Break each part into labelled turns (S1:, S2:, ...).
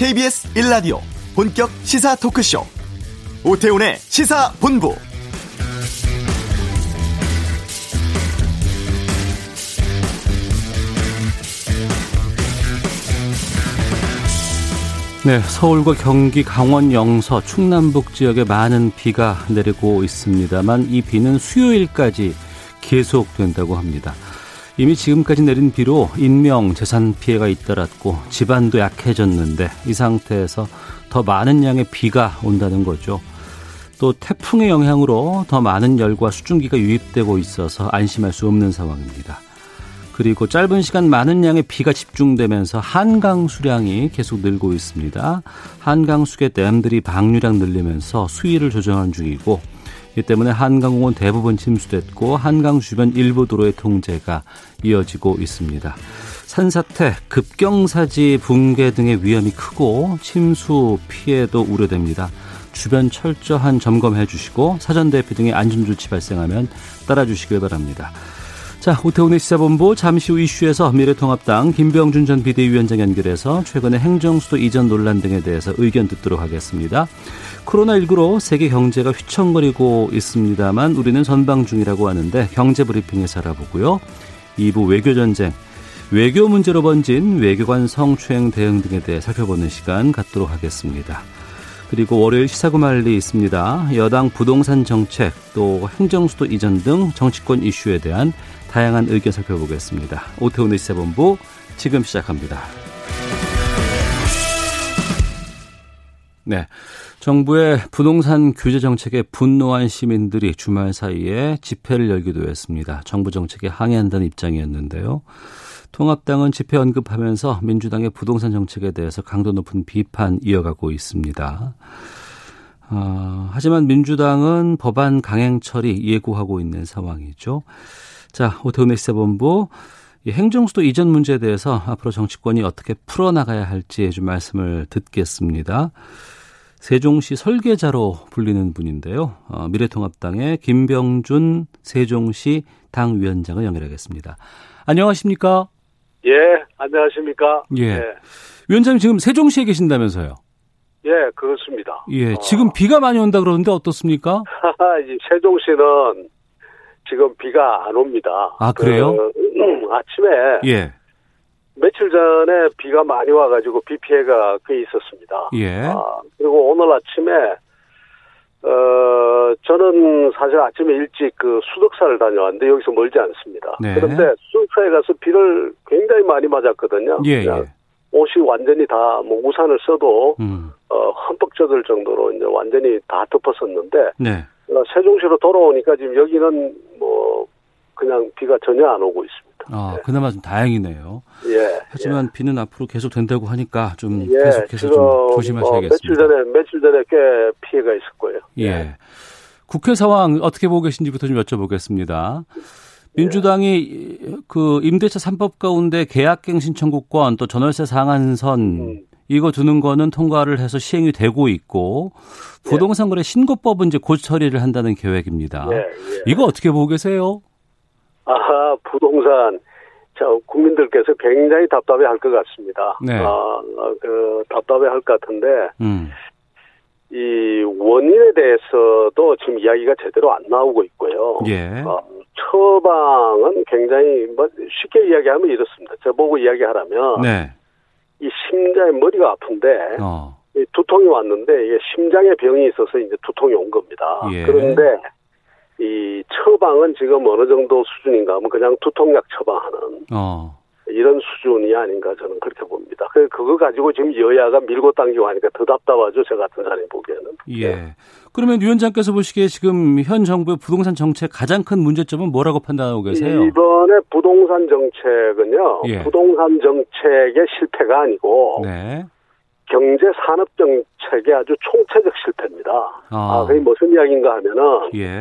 S1: KBS 1라디오 본격 시사 토크쇼 오태훈의 시사본부
S2: 네, 서울과 경기, 강원 영서, 충남북 지역에 많은 비가 내리고 있습니다만 이 비는 수요일까지 계속된다고 합니다. 이미 지금까지 내린 비로 인명, 재산 피해가 잇따랐고 집안도 약해졌는데 이 상태에서 더 많은 양의 비가 온다는 거죠. 또 태풍의 영향으로 더 많은 열과 수증기가 유입되고 있어서 안심할 수 없는 상황입니다. 그리고 짧은 시간 많은 양의 비가 집중되면서 한강 수량이 계속 늘고 있습니다. 한강 수계 댐들이 방류량 늘리면서 수위를 조정하는 중이고 이 때문에 한강공원 대부분 침수됐고 한강 주변 일부 도로의 통제가 이어지고 있습니다. 산사태, 급경사지 붕괴 등의 위험이 크고 침수 피해도 우려됩니다. 주변 철저한 점검해 주시고 사전 대피 등의 안전 조치 발생하면 따라 주시길 바랍니다. 자, 오태훈의 시사본부 잠시 후 이슈에서 미래통합당 김병준 전 비대위원장 연결해서 최근의 행정수도 이전 논란 등에 대해서 의견 듣도록 하겠습니다. 코로나19로 세계 경제가 휘청거리고 있습니다만 우리는 선방 중이라고 하는데 경제 브리핑에서 알아보고요. 2부 외교전쟁, 외교 문제로 번진 외교관 성추행 대응 등에 대해 살펴보는 시간 갖도록 하겠습니다. 그리고 월요일 시사구말리 있습니다. 여당 부동산 정책, 또 행정수도 이전 등 정치권 이슈에 대한 다양한 의견 살펴보겠습니다. 오태훈의 시사본부 지금 시작합니다. 네. 정부의 부동산 규제 정책에 분노한 시민들이 주말 사이에 집회를 열기도 했습니다. 정부 정책에 항의한다는 입장이었는데요. 통합당은 집회 언급하면서 민주당의 부동산 정책에 대해서 강도 높은 비판 이어가고 있습니다. 어, 하지만 민주당은 법안 강행 처리 예고하고 있는 상황이죠. 자, 오태훈의 시사본부 행정수도 이전 문제에 대해서 앞으로 정치권이 어떻게 풀어나가야 할지 좀 말씀을 듣겠습니다. 세종시 설계자로 불리는 분인데요. 어, 미래통합당의 김병준 세종시 당위원장을 연결하겠습니다. 안녕하십니까?
S3: 예, 안녕하십니까?
S2: 예. 네. 위원장님 지금 세종시에 계신다면서요?
S3: 예, 그렇습니다.
S2: 예, 지금 어. 비가 많이 온다 그러는데 어떻습니까?
S3: 세종시는 지금 비가 안 옵니다.
S2: 아, 그래요?
S3: 그, 음, 아침에.
S2: 예.
S3: 며칠 전에 비가 많이 와가지고 비 피해가 꽤 있었습니다.
S2: 예. 아,
S3: 그리고 오늘 아침에, 어, 저는 사실 아침에 일찍 그 수덕사를 다녀왔는데 여기서 멀지 않습니다.
S2: 네.
S3: 그런데 수덕사에 가서 비를 굉장히 많이 맞았거든요.
S2: 예, 예.
S3: 옷이 완전히 다 뭐 우산을 써도
S2: 음.
S3: 어, 흠뻑 젖을 정도로 이제 완전히 다 덮었었는데
S2: 네.
S3: 어, 세종시로 돌아오니까 지금 여기는 뭐 그냥 비가 전혀 안 오고 있습니다.
S2: 아, 네. 그나마 좀 다행이네요.
S3: 예.
S2: 하지만
S3: 예.
S2: 비는 앞으로 계속 된다고 하니까 좀
S3: 예,
S2: 계속해서 좀 조심하셔야겠습니다. 어,
S3: 며칠 전에 며칠 전에 꽤 피해가 있었고요.
S2: 예. 예. 국회 상황 어떻게 보고 계신지부터 좀 여쭤보겠습니다. 민주당이 그 임대차 3법 가운데 계약갱 신청구권 또 전월세 상한선 음. 이거 두는 거는 통과를 해서 시행이 되고 있고 부동산 거래 신고법은 이제 곧 처리를 한다는 계획입니다.
S3: 예, 예.
S2: 이거 어떻게 보고 계세요?
S3: 아, 부동산 자, 국민들께서 굉장히 답답해 할 것 같습니다.
S2: 네.
S3: 아, 그 답답해 할 것 같은데
S2: 음.
S3: 이 원인에 대해서도 지금 이야기가 제대로 안 나오고 있고요.
S2: 예.
S3: 어, 처방은 굉장히 뭐 쉽게 이야기하면 이렇습니다. 저보고 이야기하라면
S2: 네.
S3: 이 심장에 머리가 아픈데
S2: 어.
S3: 이 두통이 왔는데 이게 심장에 병이 있어서 이제 두통이 온 겁니다.
S2: 예.
S3: 그런데 이 처방은 지금 어느 정도 수준인가 하면 그냥 두통약 처방하는
S2: 어.
S3: 이런 수준이 아닌가 저는 그렇게 봅니다. 그 그거 가지고 지금 여야가 밀고 당기고 하니까 더 답답하죠. 저 같은 사람이 보기에는.
S2: 예.
S3: 네.
S2: 그러면 위원장께서 보시기에 지금 현 정부의 부동산 정책 가장 큰 문제점은 뭐라고 판단하고 계세요?
S3: 이번에 부동산 정책은요.
S2: 예.
S3: 부동산 정책의 실패가 아니고
S2: 네.
S3: 경제 산업 정책의 아주 총체적 실패입니다.
S2: 아.
S3: 아, 그게 무슨 이야기인가 하면은
S2: 예.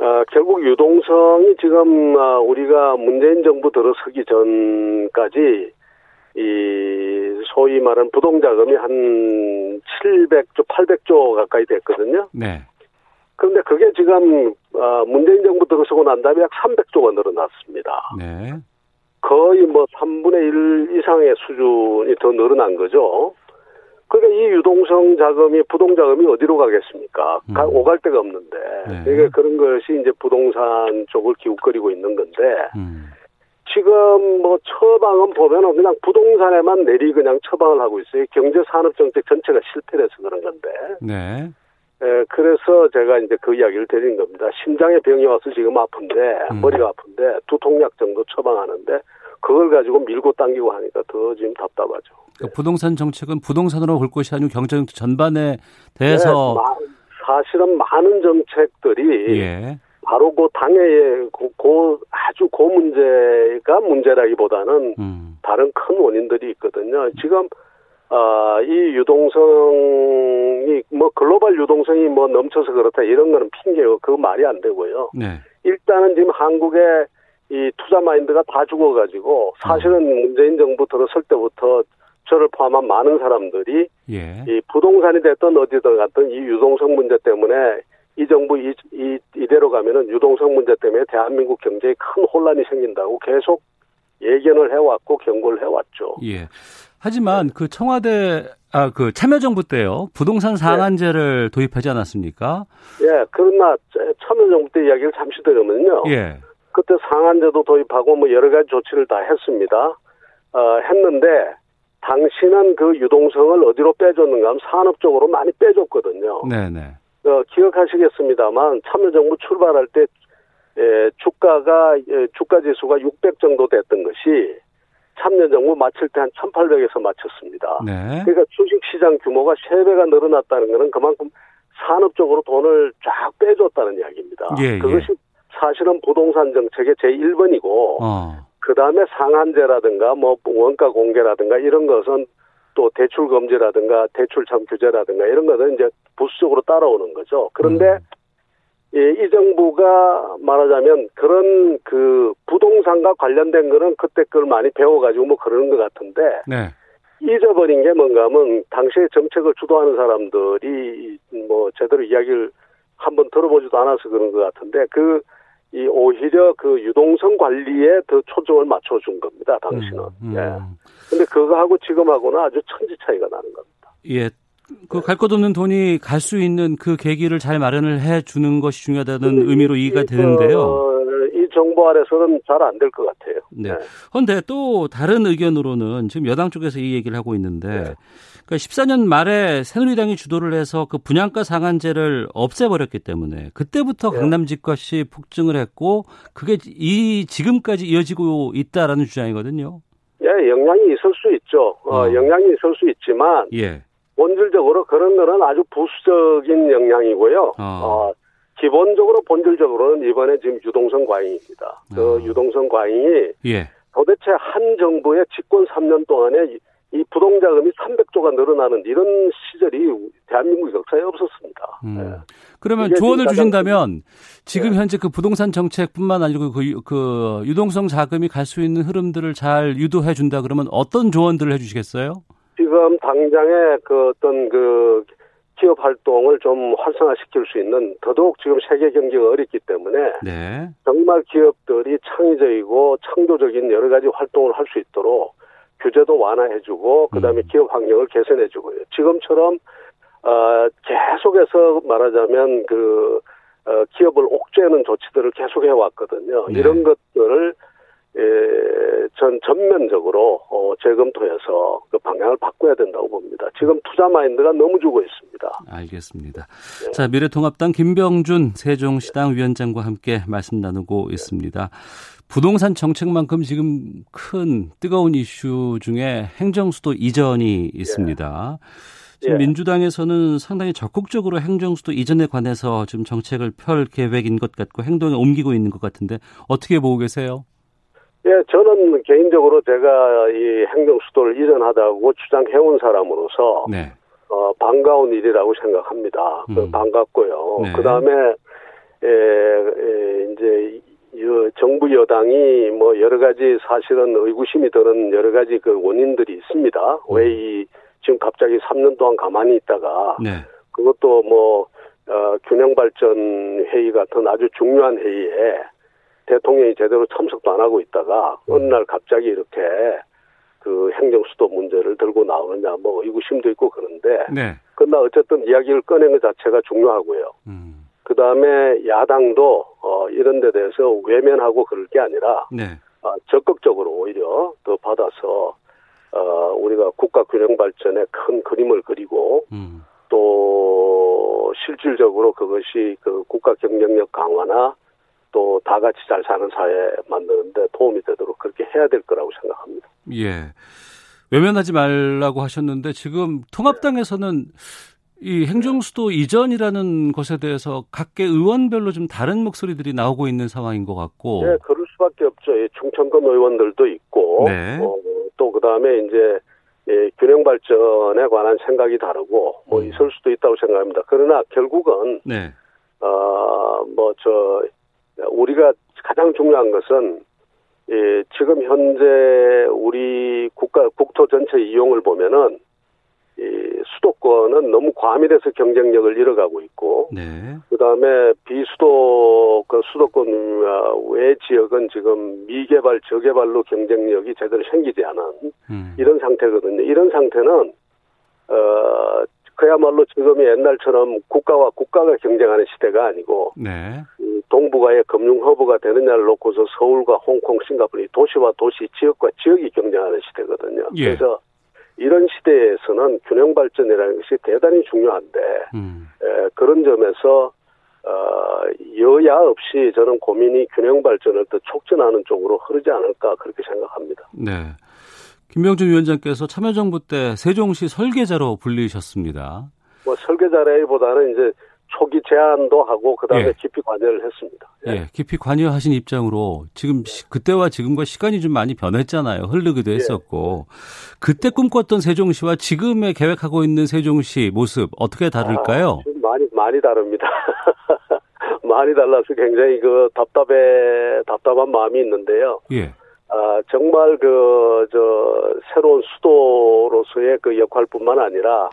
S3: 어, 결국 유동성이 지금 어, 우리가 문재인 정부 들어서기 전까지 이 소위 말하는 부동자금이 한 700조, 800조 가까이 됐거든요.
S2: 네.
S3: 그런데 그게 지금 어, 문재인 정부 들어서고 난 다음에 약 300조가 늘어났습니다.
S2: 네.
S3: 거의 뭐 3분의 1 이상의 수준이 더 늘어난 거죠. 그러니까 이 유동성 자금이 부동 자금이 어디로 가겠습니까?
S2: 음.
S3: 가- 오갈 데가 없는데.
S2: 네.
S3: 그러니까 그런 것이 이제 부동산 쪽을 기웃거리고 있는 건데
S2: 음.
S3: 지금 뭐 처방은 보면은 그냥 부동산에만 내리 그냥 처방을 하고 있어요. 경제 산업 정책 전체가 실패해서 그런 건데.
S2: 네.
S3: 에, 그래서 제가 이제 그 이야기를 드린 겁니다. 심장에 병이 와서 지금 아픈데
S2: 음.
S3: 머리가 아픈데 두통약 정도 처방하는데 그걸 가지고 밀고 당기고 하니까 더 지금 답답하죠.
S2: 그러니까 부동산 정책은 부동산으로 볼 것이 아니고 경제 정책 전반에 대해서
S3: 네, 마- 사실은 많은 정책들이
S2: 예.
S3: 바로 그 당의 고, 고- 아주 고 문제가 문제라기보다는
S2: 음.
S3: 다른 큰 원인들이 있거든요. 지금 아, 이 유동성이 뭐 글로벌 유동성이 뭐 넘쳐서 그렇다 이런 거는 핑계고 그 말이 안 되고요.
S2: 네.
S3: 일단은 지금 한국의 이 투자 마인드가 다 죽어가지고 사실은 문재인 정부 들어설 때부터 저를 포함한 많은 사람들이
S2: 예.
S3: 이 부동산이 됐든 어디든 갔든 이 유동성 문제 때문에 이 정부 이, 이 이대로 가면은 유동성 문제 때문에 대한민국 경제에 큰 혼란이 생긴다고 계속 예견을 해왔고 경고를 해왔죠.
S2: 예. 하지만 그 청와대 아 그 참여정부 때요 부동산 상한제를 도입하지 않았습니까?
S3: 예, 그러나 참여정부 때 이야기를 잠시 들으면요.
S2: 예.
S3: 그때 상한제도 도입하고 뭐 여러 가지 조치를 다 했습니다. 어, 했는데 당신은 그 유동성을 어디로 빼줬는가 하면 산업 쪽으로 많이 빼줬거든요.
S2: 네네.
S3: 어, 기억하시겠습니다만 참여정부 출발할 때 에, 주가가 에, 주가 지수가 600 정도 됐던 것이 참여정부 마칠 때 한 1800에서 마쳤습니다.
S2: 네.
S3: 그러니까 주식시장 규모가 3배가 늘어났다는 것은 그만큼 산업 쪽으로 돈을 쫙 빼줬다는 이야기입니다.
S2: 예, 예.
S3: 그것이 사실은 부동산 정책의 제1번이고
S2: 어.
S3: 그 다음에 상한제라든가 뭐 원가 공개라든가 이런 것은 또 대출 금지라든가 대출 참 규제라든가 이런 것은 이제 부수적으로 따라오는 거죠. 그런데
S2: 음.
S3: 예, 이 정부가 말하자면 그런 그 부동산과 관련된 거는 그때 그걸 많이 배워가지고 뭐 그러는 것 같은데
S2: 네.
S3: 잊어버린 게 뭔가 하면 당시에 정책을 주도하는 사람들이 뭐 제대로 이야기를 한번 들어보지도 않아서 그런 것 같은데 그 이 오히려 그 유동성 관리에 더 초점을 맞춰준 겁니다 당신은.
S2: 음,
S3: 예.
S2: 음.
S3: 근데 그거하고 지금하고는 아주 천지 차이가 나는 겁니다.
S2: 예. 그 갈 것 없는 돈이 갈 수 있는 그 계기를 잘 마련을 해 주는 것이 중요하다는 의미로 이해가
S3: 이,
S2: 되는데요.
S3: 어, 이 정부 아래서는 잘 안 될 것 같아요.
S2: 네. 그런데 또 다른 의견으로는 지금 여당 쪽에서 이 얘기를 하고 있는데
S3: 네.
S2: 그러니까 14년 말에 새누리당이 주도를 해서 그 분양가 상한제를 없애버렸기 때문에 그때부터
S3: 네.
S2: 강남 집값이 폭증을 했고 그게 이 지금까지 이어지고 있다라는 주장이거든요.
S3: 예, 영향이 있을 수 있죠. 어,
S2: 어.
S3: 영향이 있을 수 있지만
S2: 예.
S3: 본질적으로 그런 거는 아주 부수적인 영향이고요.
S2: 어.
S3: 어, 기본적으로 본질적으로는 이번에 지금 유동성 과잉입니다. 그
S2: 어.
S3: 유동성 과잉이
S2: 예.
S3: 도대체 한 정부의 집권 3년 동안에 이, 이 부동자금이 300조가 늘어나는 이런 시절이 대한민국 역사에 없었습니다.
S2: 음.
S3: 예.
S2: 그러면 조언을 주신다면 지금
S3: 네.
S2: 현재 그 부동산 정책뿐만 아니고 그, 유- 그 유동성 자금이 갈 수 있는 흐름들을 잘 유도해 준다 그러면 어떤 조언들을 해 주시겠어요?
S3: 지금 당장에 그 어떤 그 기업 활동을 좀 활성화시킬 수 있는 더더욱 지금 세계 경기가 어렵기 때문에
S2: 네.
S3: 정말 기업들이 창의적이고 창조적인 여러 가지 활동을 할 수 있도록 규제도 완화해주고 그다음에
S2: 음.
S3: 기업 환경을 개선해주고요. 지금처럼 어, 계속해서 말하자면 그 어, 기업을 옥죄는 조치들을 계속 해 왔거든요.
S2: 네.
S3: 이런 것들을 에, 전 전면적으로 어, 재검토해서 그 방향을 바꿔야 된다고 봅니다. 지금 투자 마인드가 너무 죽어 있습니다.
S2: 알겠습니다.
S3: 네.
S2: 자, 미래통합당 김병준 세종시당 위원장과 함께 말씀 나누고 있습니다. 부동산 정책만큼 지금 큰 뜨거운 이슈 중에 행정수도 이전이 있습니다. 지금
S3: 예.
S2: 민주당에서는 상당히 적극적으로 행정수도 이전에 관해서 지금 정책을 펼 계획인 것 같고 행동에 옮기고 있는 것 같은데 어떻게 보고 계세요?
S3: 예, 저는 개인적으로 제가 이 행정 수도를 이전하다고 주장해온 사람으로서
S2: 네.
S3: 어, 반가운 일이라고 생각합니다. 그
S2: 음.
S3: 반갑고요.
S2: 네.
S3: 그 다음에 에, 에, 이제 이 정부 여당이 뭐 여러 가지 사실은 의구심이 드는 여러 가지 그 원인들이 있습니다.
S2: 음.
S3: 왜이 지금 갑자기 3년 동안 가만히 있다가
S2: 네.
S3: 그것도 뭐 어, 균형 발전 회의 같은 아주 중요한 회의에 대통령이 제대로 참석도 안 하고 있다가 어느 날 갑자기 이렇게 그그 행정 수도 문제를 들고 나오느냐 뭐 의구심도 있고 그런데
S2: 네.
S3: 그러나 어쨌든 이야기를 꺼낸 것 자체가 중요하고요.
S2: 음.
S3: 그 다음에 야당도 어, 이런 데 대해서 외면하고 그럴 게 아니라
S2: 네.
S3: 아, 적극적으로 오히려 더 받아서 어, 우리가 국가 균형 발전에 큰 그림을 그리고
S2: 음.
S3: 또 실질적으로 그것이 그 국가 경쟁력 강화나 또 다 같이 잘 사는 사회 만드는데 도움이 되도록 그렇게 해야 될 거라고 생각합니다.
S2: 예. 외면하지 말라고 하셨는데 지금 통합당에서는 이 행정수도 이전이라는 것에 대해서 각계 의원별로 좀 다른 목소리들이 나오고 있는 상황인 것 같고.
S3: 네, 그럴 수밖에 없죠. 이 충청권 의원들도 있고,
S2: 네.
S3: 어, 또 그다음에 이제 예, 균형 발전에 관한 생각이 다르고 뭐
S2: 음.
S3: 있을 수도 있다고 생각합니다. 그러나 결국은
S2: 네.
S3: 어뭐 저 우리가 가장 중요한 것은 예, 지금 현재 우리 국가 국토 전체 이용을 보면은 이 수도권은 너무 과밀해서 경쟁력을 잃어가고 있고
S2: 네.
S3: 그다음에 비수도 그 수도권 외 지역은 지금 미개발 저개발로 경쟁력이 제대로 생기지 않은
S2: 음.
S3: 이런 상태거든요. 이런 상태는 어 그야말로 지금이 옛날처럼 국가와 국가가 경쟁하는 시대가 아니고
S2: 네.
S3: 이 동북아의 금융 허브가 되느냐를 놓고서 서울과 홍콩, 싱가포르 이 도시와 도시, 지역과 지역이 경쟁하는 시대거든요.
S2: 예.
S3: 그래서 이런 시대에서는 균형 발전이라는 것이 대단히 중요한데
S2: 음.
S3: 에, 그런 점에서 어, 여야 없이 저는 고민이 균형 발전을 더 촉진하는 쪽으로 흐르지 않을까 그렇게 생각합니다.
S2: 네. 김병준 위원장께서 참여정부 때 세종시 설계자로 불리셨습니다.
S3: 뭐 설계자라기보다는 이제 초기 제안도 하고 그다음에
S2: 예.
S3: 깊이 관여를 했습니다.
S2: 예, 깊이 관여하신 입장으로 지금 시- 그때와 지금과 시간이 좀 많이 변했잖아요. 흐르기도 했었고. 그때 꿈꿨던 세종시와 지금의 계획하고 있는 세종시 모습 어떻게 다를까요?
S3: 아, 좀 많이 많이 다릅니다. 많이 달라서 굉장히 그 답답해 답답한 마음이 있는데요.
S2: 예.
S3: 아 정말 그 저 새로운 수도로서의 그 역할뿐만 아니라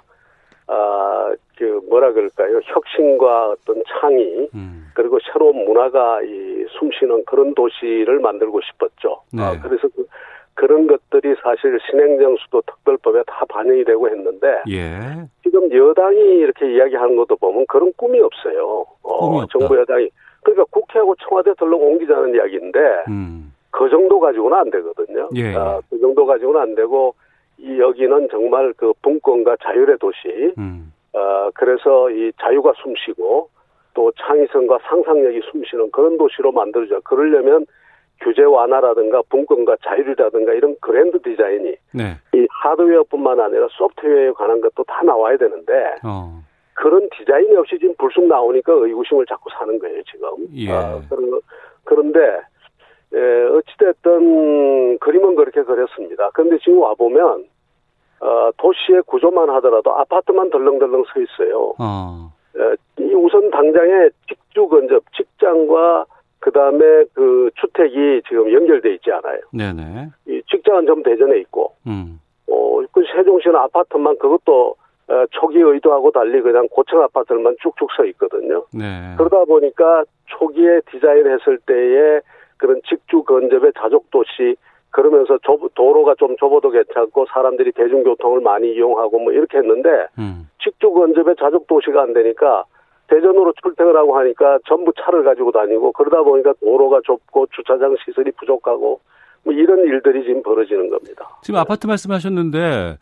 S3: 아 그 뭐라 그럴까요? 혁신과 어떤 창의
S2: 음.
S3: 그리고 새로운 문화가 이 숨쉬는 그런 도시를 만들고 싶었죠.
S2: 네.
S3: 아, 그래서 그, 그런 것들이 사실 신행정수도 특별법에 다 반영이 되고 했는데
S2: 예.
S3: 지금 여당이 이렇게 이야기하는 것도 보면 그런 꿈이 없어요. 어,
S2: 꿈이.
S3: 정부 여당이 그러니까 국회하고 청와대 들러 옮기자는 이야기인데
S2: 음.
S3: 그 정도 가지고는 안 되거든요.
S2: 예.
S3: 아, 그 정도 가지고는 안 되고 이 여기는 정말 그 분권과 자율의 도시.
S2: 음.
S3: 어, 그래서 이 자유가 숨쉬고 또 창의성과 상상력이 숨쉬는 그런 도시로 만들자. 그러려면 규제 완화라든가 분권과 자율이라든가 이런 그랜드 디자인이
S2: 네.
S3: 이 하드웨어뿐만 아니라 소프트웨어에 관한 것도 다 나와야 되는데
S2: 어.
S3: 그런 디자인이 없이 지금 불쑥 나오니까 의구심을 자꾸 사는 거예요 지금.
S2: 예.
S3: 아, 그런- 그런데 에, 어찌됐든 그림은 그렇게 그렸습니다. 그런데 지금 와 보면 어, 도시의 구조만 하더라도 아파트만 덜렁덜렁 서 있어요.
S2: 어.
S3: 에, 이 우선 당장에 직주 건접 직장과 그 다음에 그 주택이 지금 연결돼 있지 않아요.
S2: 네네.
S3: 이 직장은 좀 대전에 있고
S2: 음.
S3: 어, 그 세종시는 아파트만 그것도 어, 초기 의도하고 달리 그냥 고층 아파트만 쭉쭉 서 있거든요.
S2: 네.
S3: 그러다 보니까 초기에 디자인했을 때의 그런 직주 건접의 자족 도시 그러면서 좁- 도로가 좀 좁아도 괜찮고 사람들이 대중교통을 많이 이용하고 뭐 이렇게 했는데
S2: 음.
S3: 직주 건접의 자족 도시가 안 되니까 대전으로 출퇴근 하고 하니까 전부 차를 가지고 다니고 그러다 보니까 도로가 좁고 주차장 시설이 부족하고 뭐 이런 일들이 지금 벌어지는 겁니다.
S2: 지금 아파트 말씀하셨는데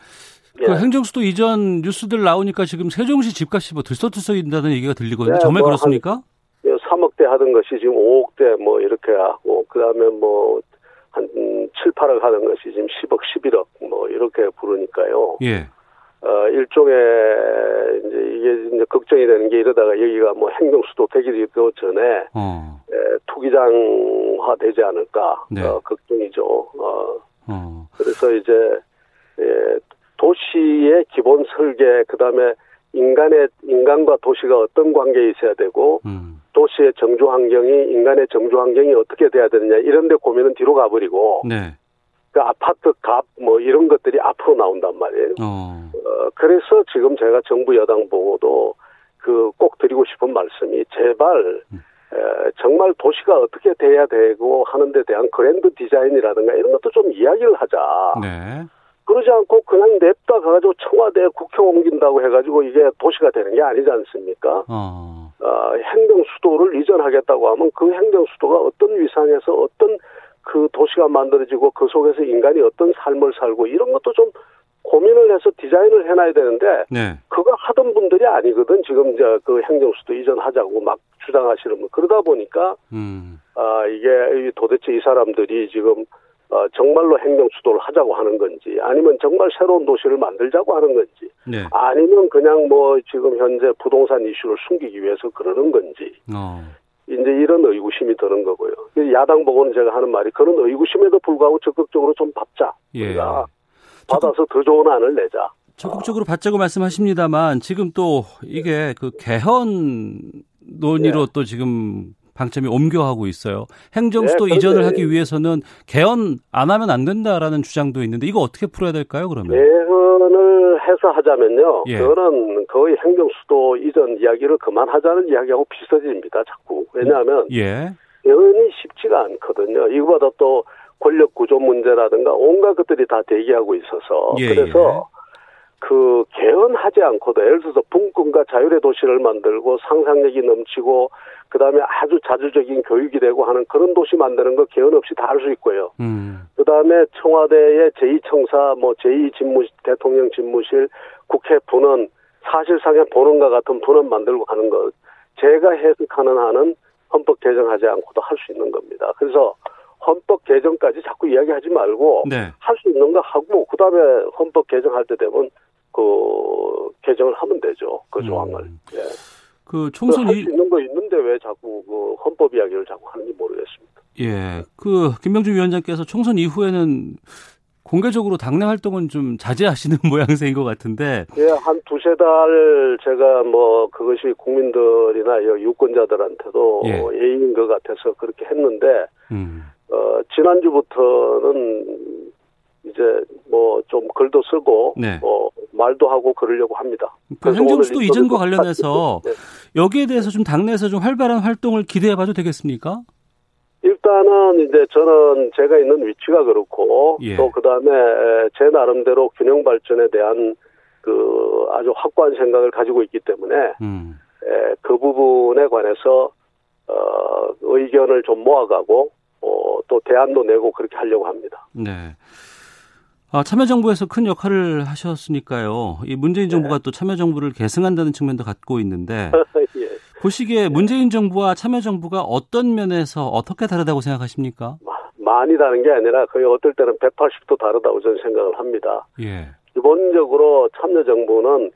S2: 그
S3: 예.
S2: 행정수도 이전 뉴스들 나오니까 지금 세종시 집값이 뭐 들썩들썩인다는 얘기가 들리거든요.
S3: 네,
S2: 정말
S3: 뭐
S2: 그렇습니까?
S3: 3억대 하던 것이 지금 5억대 뭐 이렇게 하고 그다음에 뭐 한 7, 8억 하던 것이 지금 10억, 11억 뭐 이렇게 부르니까요.
S2: 예.
S3: 어 일종의 이제 이게 이제 걱정이 되는 게 이러다가 여기가 뭐 행정수도 되기도 전에
S2: 어.
S3: 에, 투기장화 되지 않을까
S2: 네.
S3: 어, 걱정이죠. 어
S2: 어.
S3: 그래서 이제 예, 도시의 기본 설계 그다음에 인간의 인간과 도시가 어떤 관계에 있어야 되고
S2: 음.
S3: 도시의 정주 환경이 인간의 정주 환경이 어떻게 돼야 되느냐 이런 데 고민은 뒤로 가버리고
S2: 네.
S3: 그 아파트 값 뭐 이런 것들이 앞으로 나온단 말이에요.
S2: 어.
S3: 어, 그래서 지금 제가 정부 여당 보고도 그 꼭 드리고 싶은 말씀이 제발 에, 정말 도시가 어떻게 돼야 되고 하는 데 대한 그랜드 디자인이라든가 이런 것도 좀 이야기를 하자.
S2: 네.
S3: 그러지 않고 그냥 냅다 가가지고 청와대 국회 옮긴다고 해가지고 이게 도시가 되는 게 아니지 않습니까?
S2: 어.
S3: 어, 행정 수도를 이전하겠다고 하면 그 행정 수도가 어떤 위상에서 어떤 그 도시가 만들어지고 그 속에서 인간이 어떤 삶을 살고 이런 것도 좀 고민을 해서 디자인을 해놔야 되는데
S2: 네.
S3: 그거 하던 분들이 아니거든 지금 이제 그 행정수도 이전하자고 막 주장하시는 분 그러다 보니까
S2: 음.
S3: 아 이게 도대체 이 사람들이 지금 어, 정말로 행정 수도를 하자고 하는 건지 아니면 정말 새로운 도시를 만들자고 하는 건지
S2: 네.
S3: 아니면 그냥 뭐 지금 현재 부동산 이슈를 숨기기 위해서 그러는 건지
S2: 어.
S3: 이제 이런 의구심이 드는 거고요. 야당 보고는 제가 하는 말이 그런 의구심에도 불구하고 적극적으로 좀 받자.
S2: 예.
S3: 우리가 받아서 더 좋은 안을 내자.
S2: 적극적으로 받자고 말씀하십니다만 지금 또 이게 그 개헌 논의로
S3: 네.
S2: 또 지금 방점이 옮겨가고 있어요. 행정수도
S3: 네,
S2: 이전을 하기 위해서는 개헌 안 하면 안 된다라는 주장도 있는데 이거 어떻게 풀어야 될까요? 그러면?
S3: 개헌을 해서 하자면요.
S2: 예.
S3: 그거는 거의 행정수도 이전 이야기를 그만하자는 이야기하고 비슷해집니다. 자꾸. 왜냐하면
S2: 예.
S3: 개헌이 쉽지가 않거든요. 이거보다 또 권력 구조 문제라든가 온갖 것들이 다 대기하고 있어서
S2: 예,
S3: 그래서 그 개헌하지 않고도 예를 들어서 분권과 자율의 도시를 만들고 상상력이 넘치고 그다음에 아주 자주적인 교육이 되고 하는 그런 도시 만드는 거 개헌 없이 다 할 수 있고요.
S2: 음.
S3: 그다음에 청와대의 제2청사, 뭐 제2집무 대통령 집무실, 국회 분원 사실상의 본원과 같은 분원 만들고 하는 것 제가 해석하는 한은 헌법 개정하지 않고도 할 수 있는 겁니다. 그래서 헌법 개정까지 자꾸 이야기하지 말고
S2: 네.
S3: 할수 있는 거 하고 그다음에 헌법 개정할 때 되면 그 개정을 하면 되죠. 그
S2: 음.
S3: 조항을. 예.
S2: 그 총선
S3: 할수
S2: 이
S3: 있는 거 있는데 왜 자꾸 그 헌법 이야기를 자꾸 하는지 모르겠습니다.
S2: 예. 그 김명주 위원장께서 총선 이후에는 공개적으로 당내 활동은 좀 자제하시는 모양새인 것 같은데
S3: 예, 한 두세 달 제가 뭐 그것이 국민들이나 이 유권자들한테도
S2: 예.
S3: 예의인 것 같아서 그렇게 했는데
S2: 음.
S3: 어 지난주부터는 이제 뭐 좀 글도 쓰고
S2: 네.
S3: 어 말도 하고 그러려고 합니다.
S2: 그 행정수도 이전과 관련해서
S3: 네.
S2: 여기에 대해서 좀 당내에서 좀 활발한 활동을 기대해봐도 되겠습니까?
S3: 일단은 이제 저는 제가 있는 위치가 그렇고
S2: 예.
S3: 또 그다음에 제 나름대로 균형 발전에 대한 그 아주 확고한 생각을 가지고 있기 때문에
S2: 음.
S3: 에, 그 부분에 관해서 어, 의견을 좀 모아가고 어, 또 대안도 내고 그렇게 하려고 합니다.
S2: 네. 아, 참여정부에서 큰 역할을 하셨으니까요. 이 문재인 정부가 또 참여정부를 계승한다는 측면도 갖고 있는데
S3: 예.
S2: 보시기에 문재인 정부와 참여정부가 어떤 면에서 어떻게 다르다고 생각하십니까?
S3: 많이 다른 게 아니라 거의 어떨 때는 180도 다르다고 저는 생각을 합니다.
S2: 예.
S3: 기본적으로 참여정부는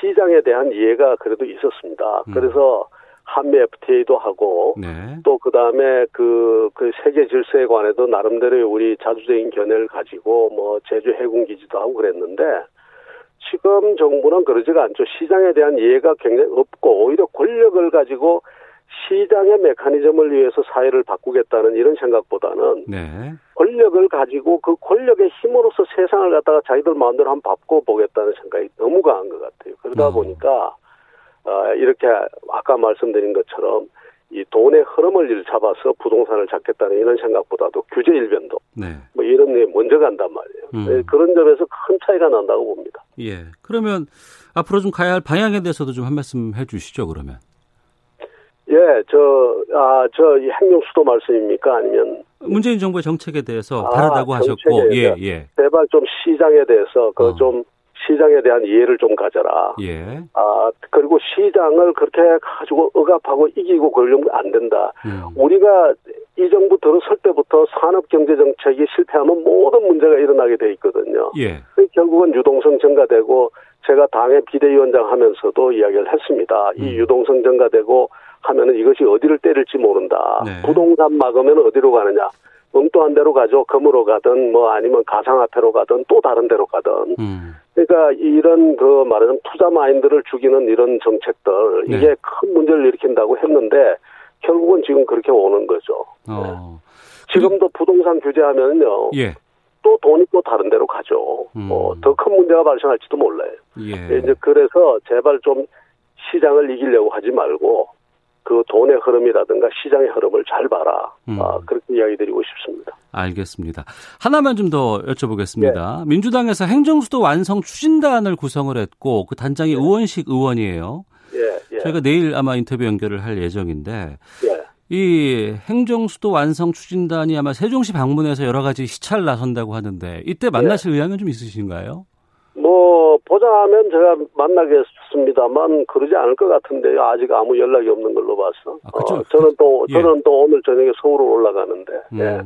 S3: 시장에 대한 이해가 그래도 있었습니다.
S2: 음.
S3: 그래서 한미 FTA도 하고
S2: 네.
S3: 또 그다음에 그, 그 세계 질서에 관해도 나름대로 우리 자주적인 견해를 가지고 뭐 제주 해군 기지도 하고 그랬는데 지금 정부는 그러지가 않죠. 시장에 대한 이해가 굉장히 없고 오히려 권력을 가지고 시장의 메커니즘을 위해서 사회를 바꾸겠다는 이런 생각보다는
S2: 네.
S3: 권력을 가지고 그 권력의 힘으로서 세상을 갖다가 자기들 마음대로 한번 바꿔 보겠다는 생각이 너무 강한 것 같아요. 그러다
S2: 어.
S3: 보니까 어, 이렇게 아까 말씀드린 것처럼 이 돈의 흐름을 잡아서 부동산을 잡겠다는 이런 생각보다도 규제 일변도
S2: 네.
S3: 뭐 이런 게 먼저 간단 말이에요.
S2: 음.
S3: 네, 그런 점에서 큰 차이가 난다고 봅니다.
S2: 예. 그러면 앞으로 좀 가야 할 방향에 대해서도 좀 한 말씀 해 주시죠, 그러면.
S3: 예, 저, 아, 저, 이 행정수도 말씀입니까? 아니면,
S2: 문재인 정부의 정책에 대해서
S3: 아,
S2: 다르다고 하셨고,
S3: 정책에
S2: 예. 예.
S3: 제발 좀 시장에 대해서, 그
S2: 어.
S3: 좀, 시장에 대한 이해를 좀 가져라.
S2: 예.
S3: 아, 그리고 시장을 그렇게 가지고 억압하고 이기고 그러려면 안 된다.
S2: 음.
S3: 우리가 이 정부 들어설 때부터 산업 경제 정책이 실패하면 모든 문제가 일어나게 돼 있거든요.
S2: 예.
S3: 그 결국은 유동성 증가되고 제가 당의 비대위원장 하면서도 이야기를 했습니다. 이
S2: 음.
S3: 유동성 증가되고 하면은 이것이 어디를 때릴지 모른다.
S2: 네.
S3: 부동산 막으면 어디로 가느냐. 엉뚱한 데로 가죠. 금으로 가든 뭐 아니면 가상화폐로 가든 또 다른 데로 가든.
S2: 음.
S3: 그러니까 이런 그 말하자면 투자 마인드를 죽이는 이런 정책들
S2: 네.
S3: 이게 큰 문제를 일으킨다고 했는데 결국은 지금 그렇게 오는 거죠.
S2: 어.
S3: 지금도 부동산 규제하면요.
S2: 예.
S3: 또 돈이 또 다른 데로 가죠.
S2: 음.
S3: 뭐더큰 문제가 발생할지도 몰라요.
S2: 예.
S3: 이제 그래서 제발 좀 시장을 이기려고 하지 말고 그 돈의 흐름이라든가 시장의 흐름을 잘 봐라.
S2: 음.
S3: 아, 그렇게 이야기 드리고 싶습니다.
S2: 알겠습니다. 하나만 좀 더 여쭤보겠습니다. 네. 민주당에서 행정수도 완성 추진단을 구성을 했고 그 단장이 네. 의원식 의원이에요. 예, 예. 저희가 내일 아마 인터뷰 연결을 할 예정인데 예. 이 행정수도 완성 추진단이 아마 세종시 방문해서 여러 가지 시찰 나선다고 하는데 이때 만나실 예. 의향은 좀 있으신가요?
S3: 뭐 보자면 제가 만나 겠습니다만 그러지 않을 것 같은데요. 아직 아무 연락이 없는 걸로 봐서. 아, 그렇죠. 어, 저는 또 예. 저는 또 오늘 저녁에 서울로 올라가는데. 음. 예.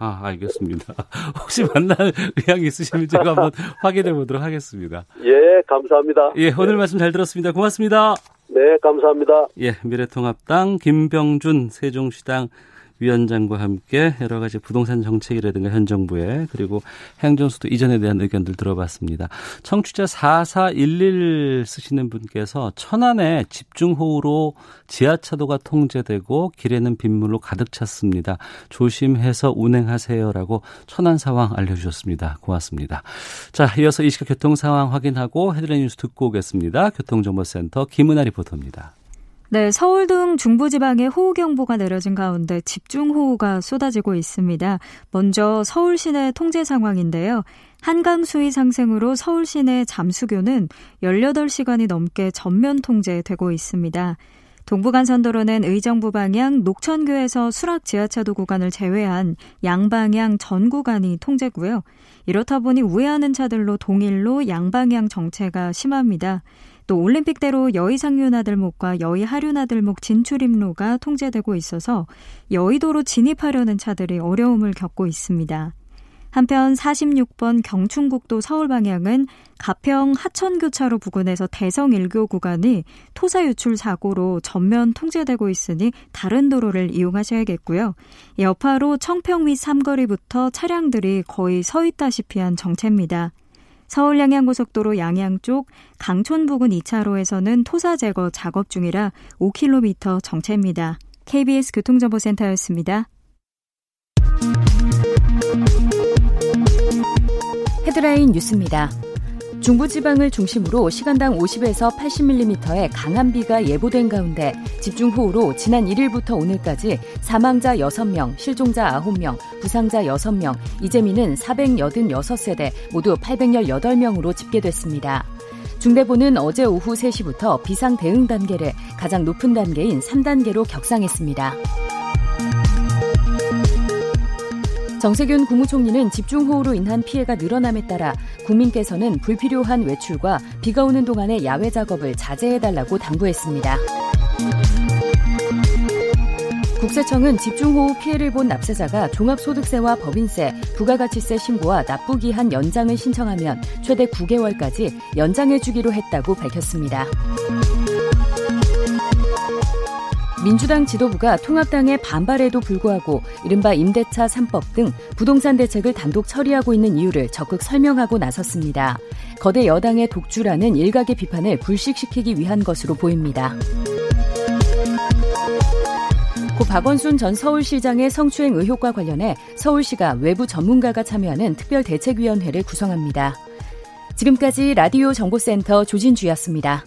S2: 아, 알겠습니다. 혹시 만날 의향이 있으시면 제가 한번 확인해 보도록 하겠습니다.
S3: 예, 감사합니다.
S2: 예, 오늘 예. 말씀 잘 들었습니다. 고맙습니다.
S3: 네, 감사합니다.
S2: 예, 미래통합당 김병준 세종시당 위원장과 함께 여러 가지 부동산 정책이라든가 현 정부의 그리고 행정수도 이전에 대한 의견들 들어봤습니다. 청취자 4411 쓰시는 분께서 천안에 집중호우로 지하차도가 통제되고 길에는 빗물로 가득 찼습니다. 조심해서 운행하세요라고 천안 상황 알려주셨습니다. 고맙습니다. 자, 이어서 이 시각 교통 상황 확인하고 헤드라인 뉴스 듣고 오겠습니다. 교통정보센터 김은아 리포터입니다.
S4: 네, 서울 등 중부지방에 호우경보가 내려진 가운데 집중호우가 쏟아지고 있습니다. 먼저 서울 시내 통제 상황인데요. 한강 수위 상승으로 서울 시내 잠수교는 18시간이 넘게 전면 통제되고 있습니다. 동부간선도로는 의정부 방향 녹천교에서 수락 지하차도 구간을 제외한 양방향 전 구간이 통제고요. 이렇다 보니 우회하는 차들로 동일로 양방향 정체가 심합니다. 또 올림픽대로 여의 상류나들목과 여의 하류나들목 진출입로가 통제되고 있어서 여의도로 진입하려는 차들이 어려움을 겪고 있습니다. 한편 46번 경춘국도 서울 방향은 가평 하천교차로 부근에서 대성 1교 구간이 토사 유출 사고로 전면 통제되고 있으니 다른 도로를 이용하셔야겠고요. 여파로 청평 및 삼거리부터 차량들이 거의 서 있다시피 한 정체입니다. 서울 양양고속도로 양양 쪽 강촌 부근 2차로에서는 토사 제거 작업 중이라 5km 정체입니다. KBS 교통정보센터였습니다.
S5: 헤드라인 뉴스입니다. 중부지방을 중심으로 시간당 50에서 80mm의 강한 비가 예보된 가운데 집중호우로 지난 1일부터 오늘까지 사망자 6명, 실종자 9명, 부상자 6명, 이재민은 486세대 모두 818명으로 집계됐습니다. 중대본은 어제 오후 3시부터 비상 대응 단계를 가장 높은 단계인 3단계로 격상했습니다. 정세균 국무총리는 집중호우로 인한 피해가 늘어남에 따라 국민께서는 불필요한 외출과 비가 오는 동안의 야외 작업을 자제해달라고 당부했습니다. 국세청은 집중호우 피해를 본 납세자가 종합소득세와 법인세, 부가가치세 신고와 납부기한 연장을 신청하면 최대 9개월까지 연장해주기로 했다고 밝혔습니다. 민주당 지도부가 통합당의 반발에도 불구하고 이른바 임대차 3법 등 부동산 대책을 단독 처리하고 있는 이유를 적극 설명하고 나섰습니다. 거대 여당의 독주라는 일각의 비판을 불식시키기 위한 것으로 보입니다. 고 박원순 전 서울시장의 성추행 의혹과 관련해 서울시가 외부 전문가가 참여하는 특별대책위원회를 구성합니다. 지금까지 라디오 정보센터 조진주였습니다.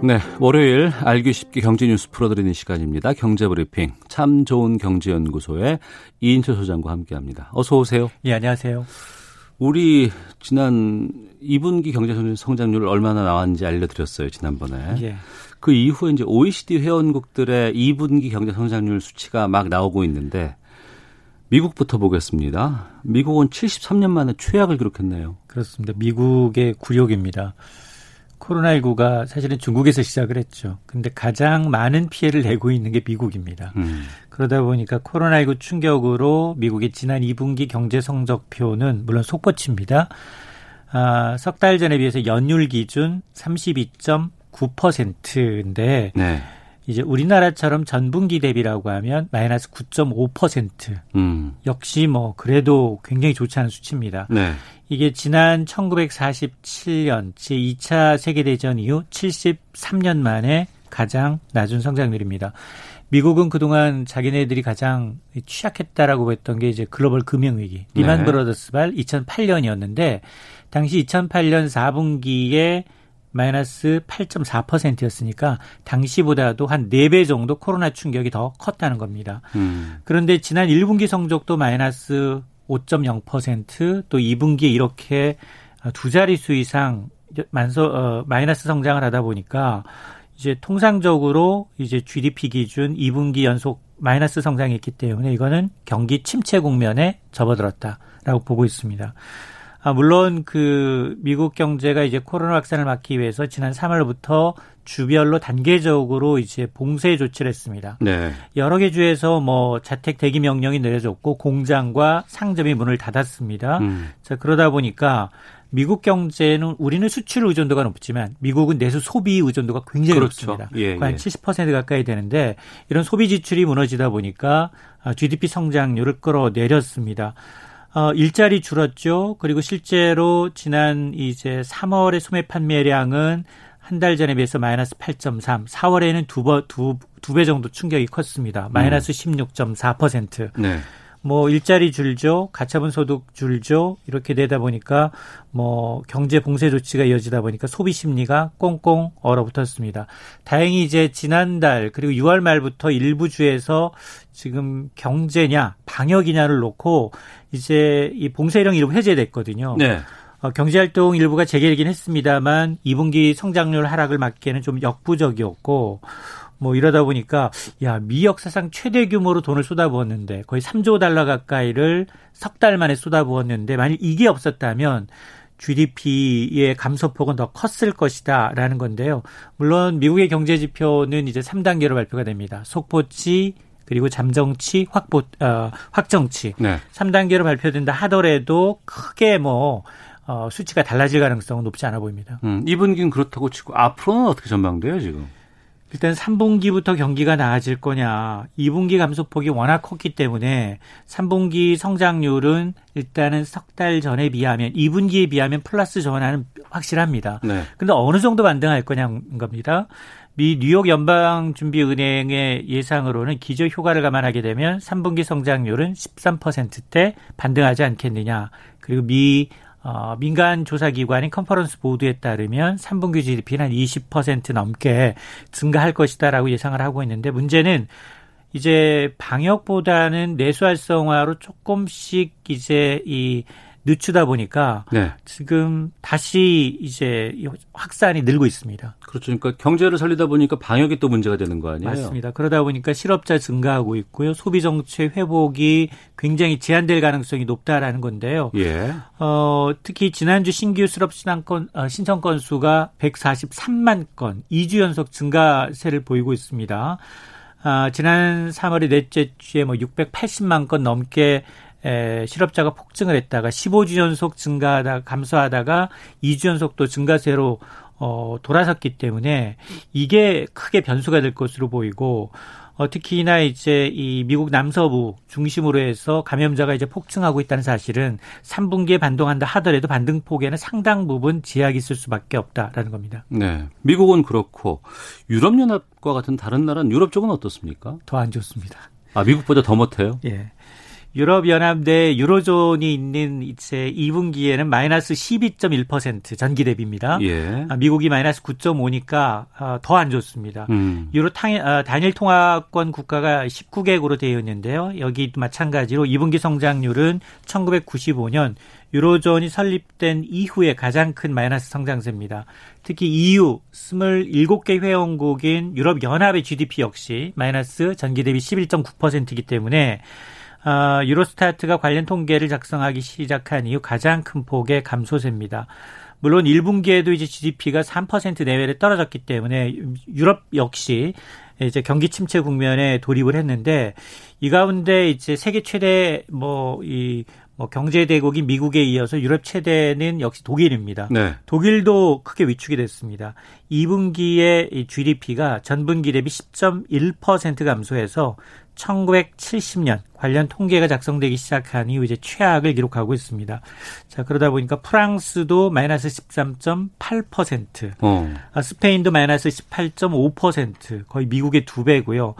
S2: 네, 월요일 알기 쉽게 경제 뉴스 풀어드리는 시간입니다. 경제 브리핑 참 좋은 경제연구소의 이인철 소장과 함께합니다. 어서 오세요.
S6: 예, 안녕하세요.
S2: 우리 지난 2분기 경제 성장률 얼마나 나왔는지 알려드렸어요 지난번에. 예. 그 이후에 이제 OECD 회원국들의 2분기 경제 성장률 수치가 막 나오고 있는데 미국부터 보겠습니다. 미국은 73년 만에 최악을 기록했네요.
S6: 그렇습니다. 미국의 굴욕입니다. 코로나19가 사실은 중국에서 시작을 했죠. 근데 가장 많은 피해를 내고 있는 게 미국입니다. 음. 그러다 보니까 코로나19 충격으로 미국의 지난 2분기 경제 성적표는 물론 속보치입니다. 아, 석 달 전에 비해서 연율 기준 32.9%인데 네. 이제 우리나라처럼 전분기 대비라고 하면 마이너스 9.5% 음. 역시 뭐 그래도 굉장히 좋지 않은 수치입니다. 네. 이게 지난 1947년 제2차 세계대전 이후 73년 만에 가장 낮은 성장률입니다. 미국은 그동안 자기네들이 가장 취약했다라고 했던 게 이제 글로벌 금융위기, 리만 네. 브러더스 발 2008년이었는데 당시 2008년 4분기에 마이너스 8.4%였으니까 당시보다도 한 4배 정도 코로나 충격이 더 컸다는 겁니다. 음. 그런데 지난 1분기 성적도 마이너스 5.0%또 2분기에 이렇게 두 자릿수 이상 만서 어, 마이너스 성장을 하다 보니까 이제 통상적으로 이제 GDP 기준 2분기 연속 마이너스 성장했기 때문에 이거는 경기 침체 국면에 접어들었다라고 보고 있습니다. 아, 물론 그 미국 경제가 이제 코로나 확산을 막기 위해서 지난 3월부터 주별로 단계적으로 이제 봉쇄 조치를 했습니다. 네. 여러 개 주에서 뭐 자택 대기 명령이 내려졌고 공장과 상점이 문을 닫았습니다. 음. 자, 그러다 보니까 미국 경제는 우리는 수출 의존도가 높지만 미국은 내수 소비 의존도가 굉장히 그렇죠. 높습니다. 예, 예. 한70% 가까이 되는데 이런 소비 지출이 무너지다 보니까 GDP 아, 성장률을 끌어내렸습니다. 어, 일자리 줄었죠. 그리고 실제로 지난 이제 3월의 소매 판매량은 한 달 전에 비해서 마이너스 8.3, 4월에는 두 번, 두, 두 배 정도 충격이 컸습니다. 마이너스 음. 16.4%. 네. 뭐 일자리 줄죠, 가처분 소득 줄죠, 이렇게 되다 보니까 뭐 경제 봉쇄 조치가 이어지다 보니까 소비 심리가 꽁꽁 얼어붙었습니다. 다행히 이제 지난달 그리고 6월 말부터 일부 주에서 지금 경제냐 방역이냐를 놓고 이제 이 봉쇄령 일부 해제됐거든요. 네. 어, 경제활동 일부가 재개되긴 했습니다만 2분기 성장률 하락을 막기에는 좀 역부족이었고 뭐 이러다 보니까 야, 미 역사상 최대 규모로 돈을 쏟아부었는데 거의 3조 달러 가까이를 석 달 만에 쏟아부었는데 만약 이게 없었다면 GDP의 감소폭은 더 컸을 것이다라는 건데요. 물론 미국의 경제 지표는 이제 3단계로 발표가 됩니다. 속보치 그리고 잠정치, 확보 어, 확정치. 네. 3단계로 발표된다 하더라도 크게 뭐 어, 수치가 달라질 가능성은 높지 않아 보입니다.
S2: 음, 2분기는 그렇다고 치고 앞으로는 어떻게 전망돼요, 지금?
S6: 일단 3분기부터 경기가 나아질 거냐. 2분기 감소폭이 워낙 컸기 때문에 3분기 성장률은 일단은 석 달 전에 비하면 2분기에 비하면 플러스 전환은 확실합니다. 네. 근데 어느 정도 반등할 거냐는 겁니다. 미 뉴욕 연방준비은행의 예상으로는 기저 효과를 감안하게 되면 3분기 성장률은 13%대 반등하지 않겠느냐. 그리고 미 어, 민간 조사 기관인 컨퍼런스 보드에 따르면 3분기 GDP는 한20% 넘게 증가할 것이다라고 예상을 하고 있는데 문제는 이제 방역보다는 내수 활성화로 조금씩 이제 이 늦추다 보니까 네. 지금 다시 이제 확산이 늘고 있습니다.
S2: 그렇죠. 그러니까 경제를 살리다 보니까 방역이 또 문제가 되는 거 아니에요?
S6: 맞습니다. 그러다 보니까 실업자 증가하고 있고요. 소비 정책 회복이 굉장히 제한될 가능성이 높다라는 건데요. 예. 어, 특히 지난주 신규 실업 신앙권 어, 신청 건수가 143만 건, 2주 연속 증가세를 보이고 있습니다. 아, 지난 3월의 넷째 주에 뭐 680만 건 넘게 에, 실업자가 폭증을 했다가 15주 연속 증가하다 감소하다가 2주 연속 또 증가세로 어, 돌아섰기 때문에 이게 크게 변수가 될 것으로 보이고 어, 특히나 이제 이 미국 남서부 중심으로 해서 감염자가 이제 폭증하고 있다는 사실은 3분기에 반동한다 하더라도 반등폭에는 상당 부분 제약이 있을 수밖에 없다라는 겁니다.
S2: 네. 미국은 그렇고 유럽연합과 같은 다른 나라는 유럽 쪽은 어떻습니까?
S6: 더 안 좋습니다.
S2: 아, 미국보다 더 못해요?
S6: 예. 유럽연합 내 유로존이 있는 이제 2분기에는 마이너스 12.1% 전기 대비입니다. 예. 아, 미국이 마이너스 9.5니까 아, 더안 좋습니다. 음. 유로 아, 단일 통화권 국가가 19개국으로 되어 있는데요. 여기도 마찬가지로 2분기 성장률은 1995년 유로존이 설립된 이후에 가장 큰 마이너스 성장세입니다. 특히 EU 27개 회원국인 유럽연합의 GDP 역시 마이너스 전기 대비 11.9%이기 때문에 어, 유로스타트가 관련 통계를 작성하기 시작한 이후 가장 큰 폭의 감소세입니다. 물론 1분기에도 이제 GDP가 3% 내외로 떨어졌기 때문에 유럽 역시 이제 경기 침체 국면에 돌입을 했는데 이 가운데 이제 세계 최대 뭐이뭐 경제 대국인 미국에 이어서 유럽 최대는 역시 독일입니다.
S2: 네.
S6: 독일도 크게 위축이 됐습니다. 2분기에 GDP가 전분기 대비 10.1% 감소해서 1970년 관련 통계가 작성되기 시작한 이후 이제 최악을 기록하고 있습니다. 자, 그러다 보니까 프랑스도 마이너스 13.8%, 어. 아, 스페인도 마이너스 18.5%, 거의 미국의 두 배고요.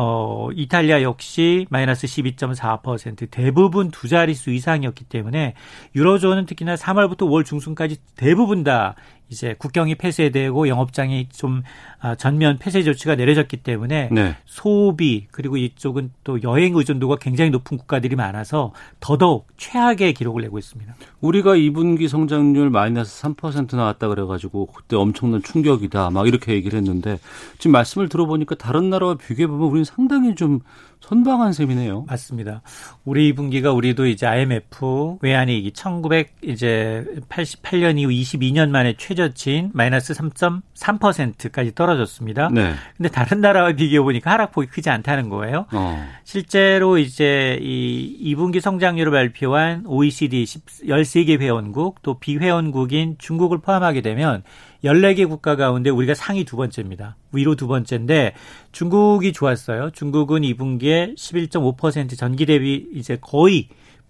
S6: 어, 이탈리아 역시 마이너스 12.4% 대부분 두 자릿수 이상이었기 때문에 유로존은 특히나 3월부터 5월 중순까지 대부분 다 이제 국경이 폐쇄되고 영업장이 좀 아, 전면 폐쇄 조치가 내려졌기 때문에 네. 소비 그리고 이쪽은 또 여행 의존도가 굉장히 높은 국가들이 많아서 더더욱 최악의 기록을 내고 있습니다.
S2: 우리가 2분기 성장률 마이너스 3% 나왔다 그래가지고 그때 엄청난 충격이다 막 이렇게 얘기를 했는데 지금 말씀을 들어보니까 다른 나라와 비교해 보면 우리는 상당히 좀 선방한 셈이네요.
S6: 맞습니다. 우리 2분기가 우리도 이제 IMF 외환위기 1900 이제 88년 이후 22년 만에 최저치인 마이너스 3.3%까지 떨어졌습니다. 네. 근데 다른 나라와 비교해 보니까 하락폭이 크지 않다는 거예요. 어. 실제로 이제 이 2분기 성장률을 발표한 OECD 13개 회원국 또 비회원국인 중국을 포함하게 되면 14개 국가 가운데 우리가 상위 두 번째입니다. 위로 두 번째인데 중국이 좋았어요. 중국은 2분기에 11.5% 전기 대비 이제 거의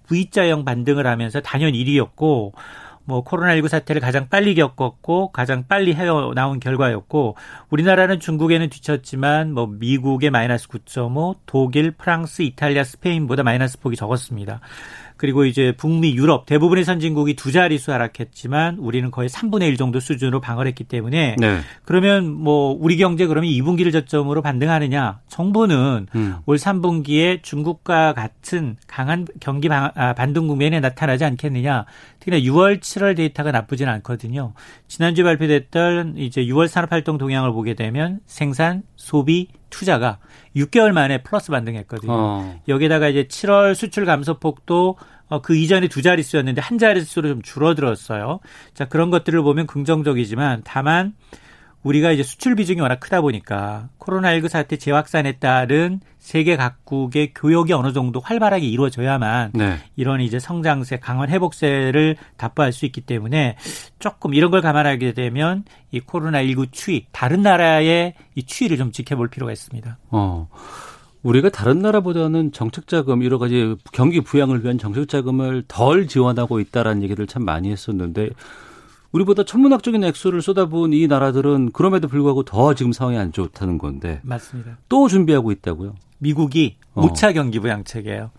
S6: V자형 반등을 하면서 단연 1위였고 뭐 코로나19 사태를 가장 빨리 겪었고 가장 빨리 헤어 나온 결과였고 우리나라는 중국에는 뒤쳤지만 뭐 미국의 마이너스 9.5, 독일, 프랑스, 이탈리아, 스페인보다 마이너스 폭이 적었습니다. 그리고 이제 북미, 유럽 대부분의 선진국이 두 자릿수 하락했지만 우리는 거의 3분의 1 정도 수준으로 방어했기 때문에 네. 그러면 뭐 우리 경제 그러면 2분기를 저점으로 반등하느냐? 정부는 음. 올 3분기에 중국과 같은 강한 경기 아, 반등 국면에 나타나지 않겠느냐? 특히나 6월, 7월 데이터가 나쁘진 않거든요. 지난주 발표됐던 이제 6월 산업활동 동향을 보게 되면 생산, 소비, 투자가 6개월 만에 플러스 반등했거든요. 어. 여기다가 이제 7월 수출 감소폭도 어, 그 이전에 두 자릿수였는데 한 자릿수로 좀 줄어들었어요. 자, 그런 것들을 보면 긍정적이지만 다만 우리가 이제 수출 비중이 워낙 크다 보니까 코로나19 사태 재확산에 따른 세계 각국의 교역이 어느 정도 활발하게 이루어져야만 네. 이런 이제 성장세, 강한 회복세를 답보할 수 있기 때문에 조금 이런 걸 감안하게 되면 이 코로나19 추이, 다른 나라의 이 추이를 좀 지켜볼 필요가 있습니다.
S2: 어. 우리가 다른 나라보다는 정책 자금 여러 가지 경기 부양을 위한 정책 자금을 덜 지원하고 있다라는 얘기를 참 많이 했었는데 우리보다 천문학적인 액수를 쏟아부은 이 나라들은 그럼에도 불구하고 더 지금 상황이 안 좋다는 건데.
S6: 맞습니다.
S2: 또 준비하고 있다고요?
S6: 미국이 어. 무차 경기 부양책이에요.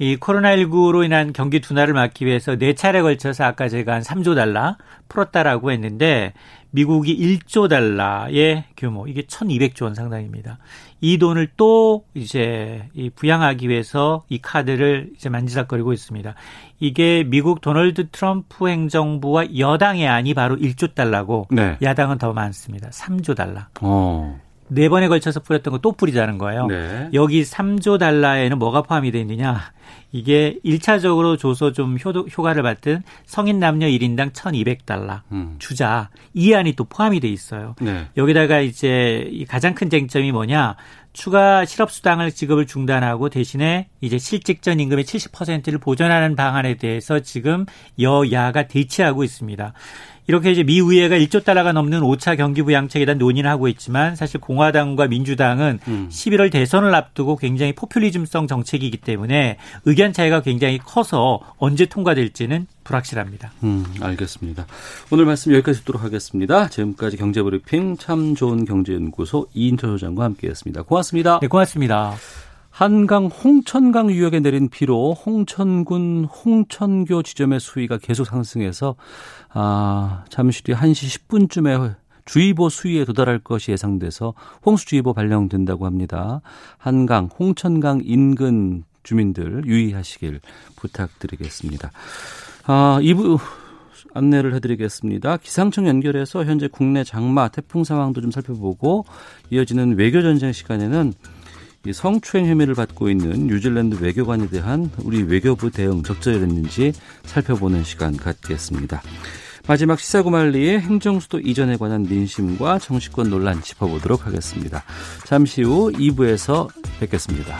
S6: 이 코로나19로 인한 경기 둔화를 막기 위해서 네 차례 걸쳐서 아까 제가 한 3조 달러 풀었다라고 했는데 미국이 1조 달러의 규모, 이게 1200조 원 상당입니다. 이 돈을 또 이제 이 부양하기 위해서 이 카드를 이제 만지작거리고 있습니다. 이게 미국 도널드 트럼프 행정부와 여당의 안이 바로 1조 달러고 네. 야당은 더 많습니다. 3조 달러. 어. 네 번에 걸쳐서 뿌렸던 거 또 뿌리자는 거예요. 네. 여기 3조 달러에는 뭐가 포함이 되어 있느냐? 이게 1차적으로 줘서 좀 효, 효과를 받든 성인 남녀 1인당 1,200달러 음. 주자 이 안이 또 포함이 돼 있어요. 네. 여기다가 이제 가장 큰 쟁점이 뭐냐? 추가 실업수당을 지급을 중단하고 대신에 이제 실직전 임금의 70%를 보전하는 방안에 대해서 지금 여야가 대치하고 있습니다. 이렇게 이제 미 의회가 1조 달러가 넘는 5차 경기 부 양책에 대한 논의를 하고 있지만 사실 공화당과 민주당은 음. 11월 대선을 앞두고 굉장히 포퓰리즘성 정책이기 때문에 의견 차이가 굉장히 커서 언제 통과될지는 불확실합니다.
S2: 음, 알겠습니다. 오늘 말씀 여기까지 듣도록 하겠습니다. 지금까지 경제브리핑 참 좋은 경제연구소 이인철 소장과 함께했습니다. 고맙습니다.
S6: 네, 고맙습니다.
S2: 한강 홍천강 유역에 내린 비로 홍천군 홍천교 지점의 수위가 계속 상승해서 아, 잠시 뒤 1시 10분쯤에 주의보 수위에 도달할 것이 예상돼서 홍수주의보 발령된다고 합니다. 한강, 홍천강 인근 주민들 유의하시길 부탁드리겠습니다. 아, 2부 안내를 해드리겠습니다. 기상청 연결해서 현재 국내 장마 태풍 상황도 좀 살펴보고 이어지는 외교전쟁 시간에는 이 성추행 혐의를 받고 있는 뉴질랜드 외교관에 대한 우리 외교부 대응 적절했는지 살펴보는 시간 갖겠습니다. 마지막 시사구말리의 행정수도 이전에 관한 민심과 정치권 논란 짚어보도록 하겠습니다. 잠시 후 2부에서 뵙겠습니다.